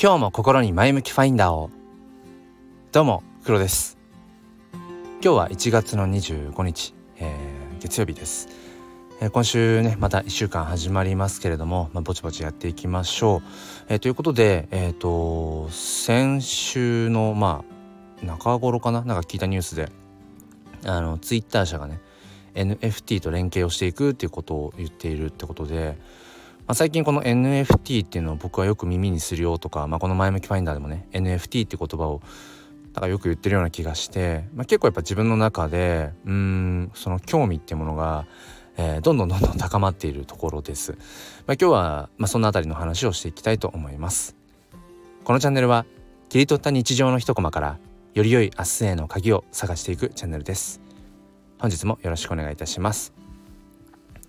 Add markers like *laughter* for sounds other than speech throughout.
今日も心に前向きファインダーを。どうも黒です。今日は1月の25日、えー、月曜日です、えー、今週ねまた1週間始まりますけれども、まあ、ぼちぼちやっていきましょう、えー、ということでえっ、と先週のまあ中頃かな？なんか聞いたニュースであのツイッター社がね NFT と連携をしていくっていうことを言っているってことで、まあ、最近この NFT っていうのを僕はよく耳にするよとか、まあ、この前向きファインダーでもね NFT って言葉をなんかよく言ってるような気がして、まあ、結構やっぱ自分の中でうんその興味っていうものが、えー、どんどんどんどん高まっているところです。まあ、今日は、まあ、その辺りの話をしていきたいと思います。このチャンネルは切り取った日常の一コマからより良い明日への鍵を探していくチャンネルです。本日もよろしくお願いいたします。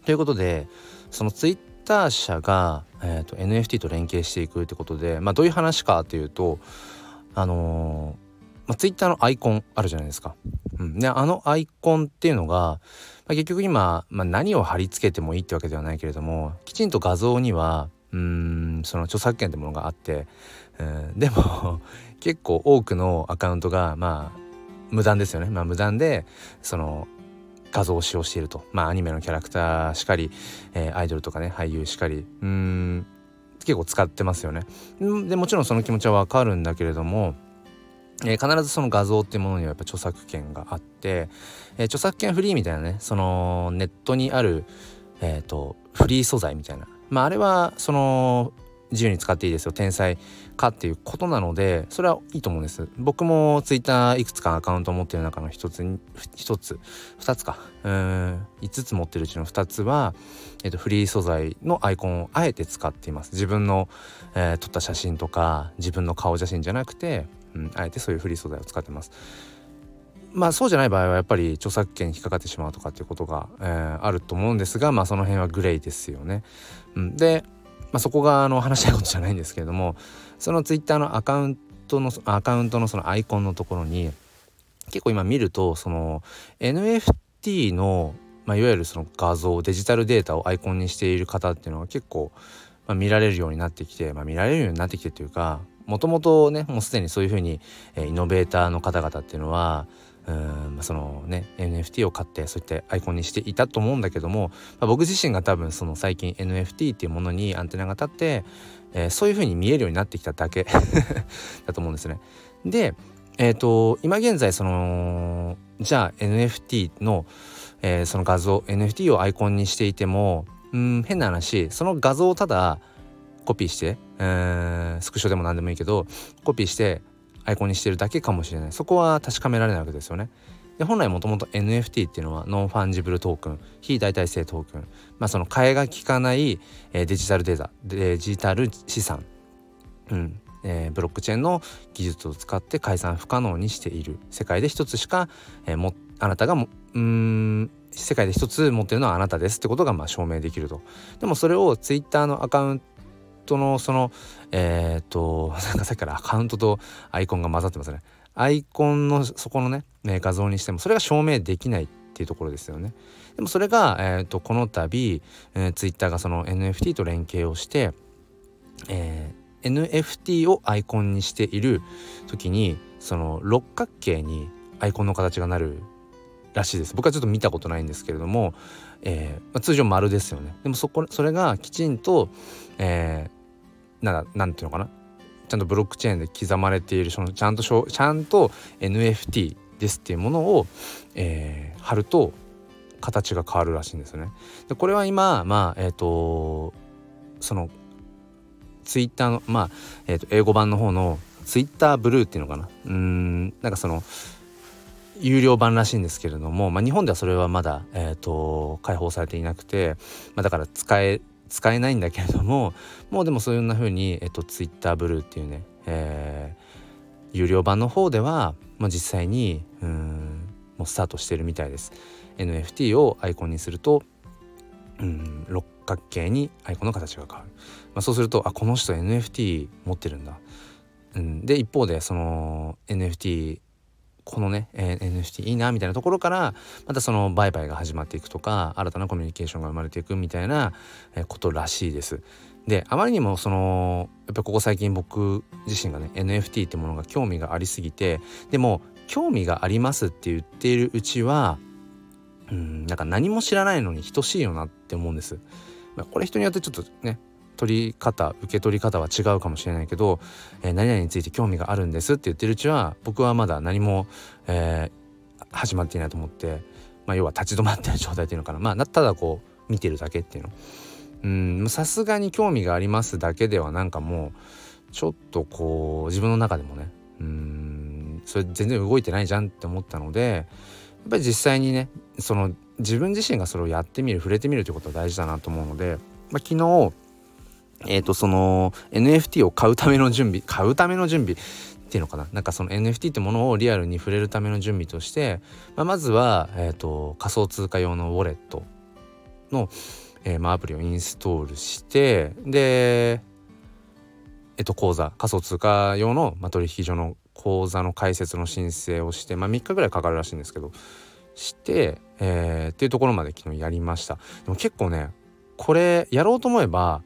ということでそのツイッター社が、えーと、NFT と連携していくってことで、まあ、どういう話かというとあのーまあ、ツイッターのアイコンあるじゃないですか。うん、であのアイコンっていうのが、まあ、結局今、まあ、何を貼り付けてもいいってわけではないけれどもきちんと画像にはうんその著作権ってものがあって、うん、でも *laughs* 結構多くのアカウントがまあ無断ですよね、まあ、無断でその画像を使用していると。まあアニメのキャラクターしかり、えー、アイドルとかね俳優しかり。うん。結構使ってますよね。でもちろんその気持ちはわかるんだけれども、えー、必ずその画像っていうものにはやっぱ著作権があって、えー、著作権フリーみたいなねそのネットにある、えーとフリー素材みたいな。まああれはその自由に使っていいですよ天才かっていうことなのでそれはいいと思うんです。僕もツイッターいくつかアカウント持ってる中の一つに一つ二つか。うん5つ持ってるうちの2つは、えーと、フリー素材のアイコンをあえて使っています。自分の、えー、撮った写真とか自分の顔写真じゃなくて、うん、あえてそういうフリー素材を使ってます。まあそうじゃない場合はやっぱり著作権に引っかかってしまうとかっていうことが、えー、あると思うんですがまあその辺はグレーですよね。うん、でまあ、そこがあの話したいことじゃないんですけれどもそのツイッターのアカウントのアカウントのそのアイコンのところに結構今見るとその NFT の、まあ、いわゆるその画像デジタルデータをアイコンにしている方っていうのは結構、まあ、見られるようになってきて、まあ、見られるようになってきてというかもともとねもうすでにそういうふうに、え、イノベーターの方々っていうのはうんそのね NFT を買ってそういったアイコンにしていたと思うんだけども、まあ、僕自身が多分その最近 NFT っていうものにアンテナが立って、えー、そういう風に見えるようになってきただけ *laughs* だと思うんですね。でえっ、ー、と今現在そのじゃあ NFT の、えー、その画像 NFT をアイコンにしていてもうん変な話その画像をただコピーして、えー、スクショでも何でもいいけどコピーしてアイコンにしてるだけかもしれない。そこは確かめられないわけですよね。で本来もともと NFT っていうのはノンファンジブルトークン。非代替性トークン。まあその替えが利かない、え、デジタルデータデジタル資産、うん。えー、ブロックチェーンの技術を使って解散不可能にしている。世界で一つしか、えー、もあなたがもうん世界で一つ持ってるのはあなたですってことがまあ証明できると。でもそれを Twitter のアカウントのそのえー、っとなんかさっきからアカウントとアイコンが混ざってますね。アイコンのそこのね画像にしてもそれが証明できないっていうところですよね。でもそれが、えー、っとこの度、えー、ツイッターがその NFT と連携をして、えー、NFT をアイコンにしている時にその六角形にアイコンの形がなるらしいです。僕はちょっと見たことないんですけれども、えーまあ、通常丸ですよね。でもそこそれがきちんと、えななんていうのかな？ちゃんとブロックチェーンで刻まれているそのちゃんとちゃんと NFT ですっていうものを、えー、貼ると形が変わるらしいんですよね。でこれは今まあえっ、ー、とそのツイッターのまあ、えー、と英語版の方のツイッターブルーっていうのかな？うんなんかその有料版らしいんですけれども、まあ、日本ではそれはまだ、えーと、開放されていなくて、まあ、だから使え使えないんだけれどももうでもそういうな風に、えっと、Twitter ブルーっていうね、えー、有料版の方では、まあ、実際にうんもうスタートしてるみたいです。NFT をアイコンにするとうん六角形にアイコンの形が変わる、まあ、そうするとあこの人 NFT 持ってるんだ、うん、で一方でその NFT このね、えー、NFT いいなみたいなところからまたその売買が始まっていくとか新たなコミュニケーションが生まれていくみたいなことらしいです。であまりにもそのやっぱここ最近僕自身がね NFT ってものが興味がありすぎてでも興味がありますって言っているうちはうんなんか何も知らないのに等しいよなって思うんです。ま、これ人によってちょっとね取り方受け取り方は違うかもしれないけど、えー、何々について興味があるんですって言ってるうちは僕はまだ何も、えー、始まっていないと思って、まあ、要は立ち止まってる状態っていうのかな。まあただこう見てるだけっていうの。うんさすがに興味がありますだけではなんかもうちょっとこう自分の中でもねうんそれ全然動いてないじゃんって思ったのでやっぱり実際にねその自分自身がそれをやってみる触れてみるということは大事だなと思うので、まあ、昨日えっ、ー、とその NFT を買うための準備買うための準備っていうのかな？なんかその NFT ってものをリアルに触れるための準備として、まあ、まずは、えーと、仮想通貨用のウォレットの、えーまあ、アプリをインストールしてでえっ、と口座仮想通貨用の、まあ、取引所の口座の開設の申請をして、まあ、3日ぐらいかかるらしいんですけどして、えー、っていうところまで昨日やりました。でも結構ねこれやろうと思えば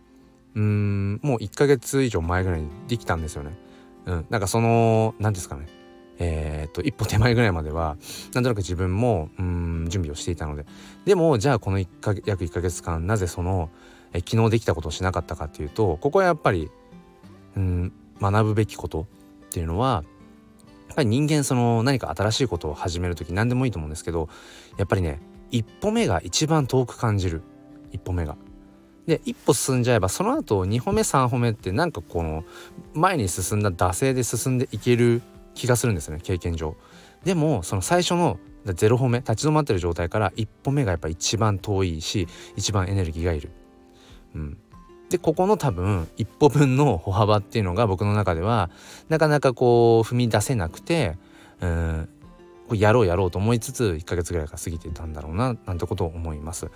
うんもう1ヶ月以上前ぐらいにできたんですよね。うん、なんかその何ですかねえー、っと一歩手前ぐらいまではなんとなく自分もうん準備をしていたのででもじゃあこの1か約1ヶ月間なぜそのえ昨日できたことをしなかったかっていうとここはやっぱりうん学ぶべきことっていうのはやっぱり人間その何か新しいことを始める時何でもいいと思うんですけどやっぱりね一歩目が一番遠く感じる一歩目が。で一歩進んじゃえばその後2歩目3歩目ってなんかこの前に進んだ惰性で進んでいける気がするんですね経験上。でもその最初の0歩目立ち止まってる状態から1歩目がやっぱ一番遠いし一番エネルギーがいる。うん、でここの多分一歩分の歩幅っていうのが僕の中ではなかなかこう踏み出せなくてうんやろうやろうと思いつつ1ヶ月ぐらいが過ぎてたんだろうななんてことを思います。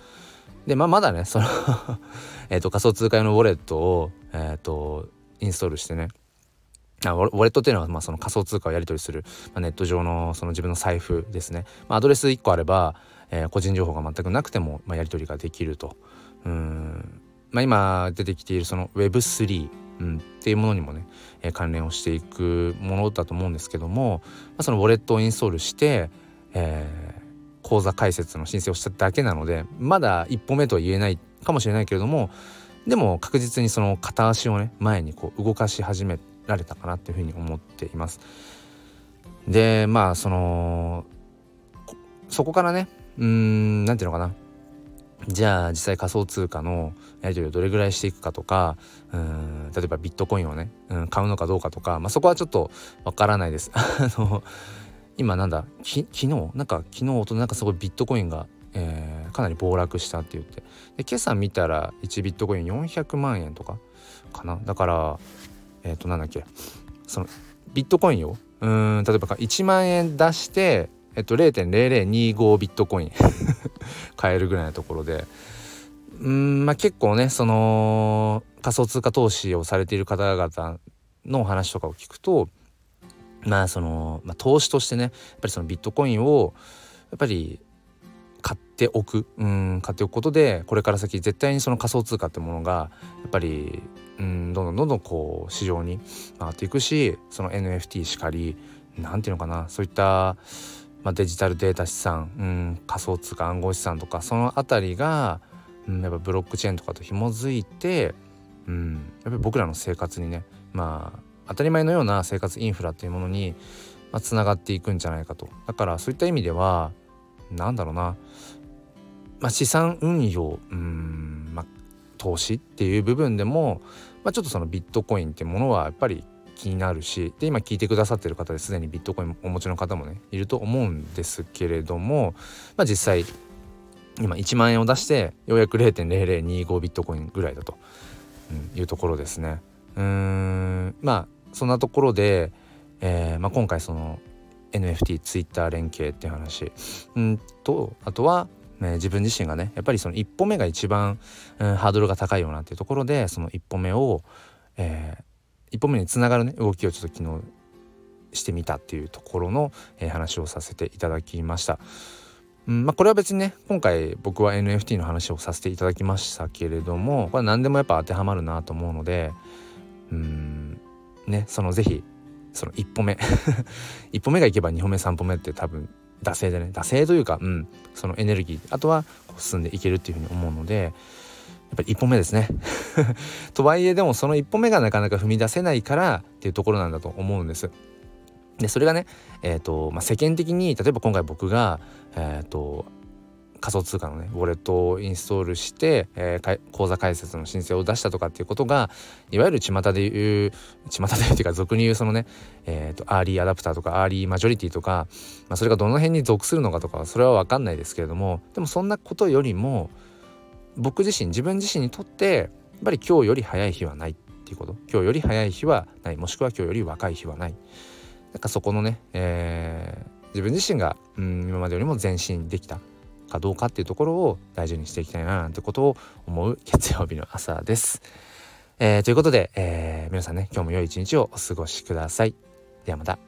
でまあまだねその *laughs* えっと仮想通貨用のウォレットをえっ、ー、とインストールしてね。あウォレットっていうのは、まあ、その仮想通貨をやり取りする、まあ、ネット上のその自分の財布ですね、まあ、アドレス1個あれば、えー、個人情報が全くなくても、まあ、やり取りができると。うん、まあ、今出てきているその Web3、うん、っていうものにもね、えー、関連をしていくものだと思うんですけども、まあ、そのウォレットをインストールして、えー、口座開設の申請をしただけなのでまだ一歩目とは言えないかもしれないけれどもでも確実にその片足をね前にこう動かし始められたかなっていうふうに思っています。でまあそのそこからねうーん何て言うのかなじゃあ実際仮想通貨のやり取りをどれぐらいしていくかとかうん例えばビットコインをね、うん、買うのかどうかとか、まあ、そこはちょっとわからないです。あの今なんだ？昨日？なんか昨日となんかすごいビットコインが、えー、かなり暴落したって言って。で今朝見たら1ビットコイン400万円とか？かな？だからえっ、ー、となんだっけ？そのビットコインをうん例えば1万円出してえっと0.0025ビットコイン *laughs* 買えるぐらいのところで。うんまあ結構ねその仮想通貨投資をされている方々の話とかを聞くとまあその、まあ、投資としてねやっぱりそのビットコインをやっぱり買っておく。うん買っておくことでこれから先絶対にその仮想通貨ってものがやっぱりうんどんどんどんどんこう市場に回っていくしその NFT しかり何て言うのかなそういった、まあ、デジタルデータ資産うん仮想通貨暗号資産とかその辺りが、うん、やっぱブロックチェーンとかと紐づいて、うん、やっぱり僕らの生活にねまあ当たり前のような生活インフラっていうものにまあ、つながっていくんじゃないかとだからそういった意味では何だろうな、まあ、資産運用うん、まあ、投資っていう部分でも、まあ、ちょっとそのビットコインっていうものはやっぱり気になるしで今聞いてくださってる方ですでにビットコインお持ちの方もねいると思うんですけれども、まあ、実際今1万円を出してようやく0.0025ビットコインぐらいだと、うん、いうところですね。うんまあそんなところで、えーまあ、今回その NFT ツイッター連携っていう話うんとあとは、ね、自分自身がねやっぱりその一歩目が一番、うん、ハードルが高いよなっていうところでその一歩目を、えー、一歩目につながるね動きをちょっと昨日してみたっていうところの、えー、話をさせていただきました。うんまあ、これは別にね今回僕は NFT の話をさせていただきましたけれどもこれ何でもやっぱ当てはまるなと思うのでうんねその是非その一歩目。*laughs* 一歩目がいけば2歩目3歩目って多分惰性でね。惰性というか、うん、そのエネルギー。あとは進んでいけるっていうふうに思うのでやっぱり一歩目ですね。*laughs* とはいえでもその一歩目がなかなか踏み出せないからっていうところなんだと思うんです。でそれがね、えーとまあ、世間的に例えば今回僕が、えーと、仮想通貨のねウォレットをインストールして、えー、口座開設の申請を出したとかっていうことがいわゆる巷で言う巷で言うっていうか俗に言うそのね、えーと、アーリーアダプターとかアーリーマジョリティとか、まあ、それがどの辺に属するのかとかそれは分かんないですけれどもでもそんなことよりも僕自身自分自身にとってやっぱり今日より早い日はないっていうこと。今日より早い日はない。もしくは今日より若い日はない。なんかそこのね、えー、自分自身が、うん、今までよりも前進できた。かどうかっていうところを大事にしていきたいななんてことを思う月曜日の朝です。えー、ということで、えー、皆さんね今日も良い一日をお過ごしください。ではまた。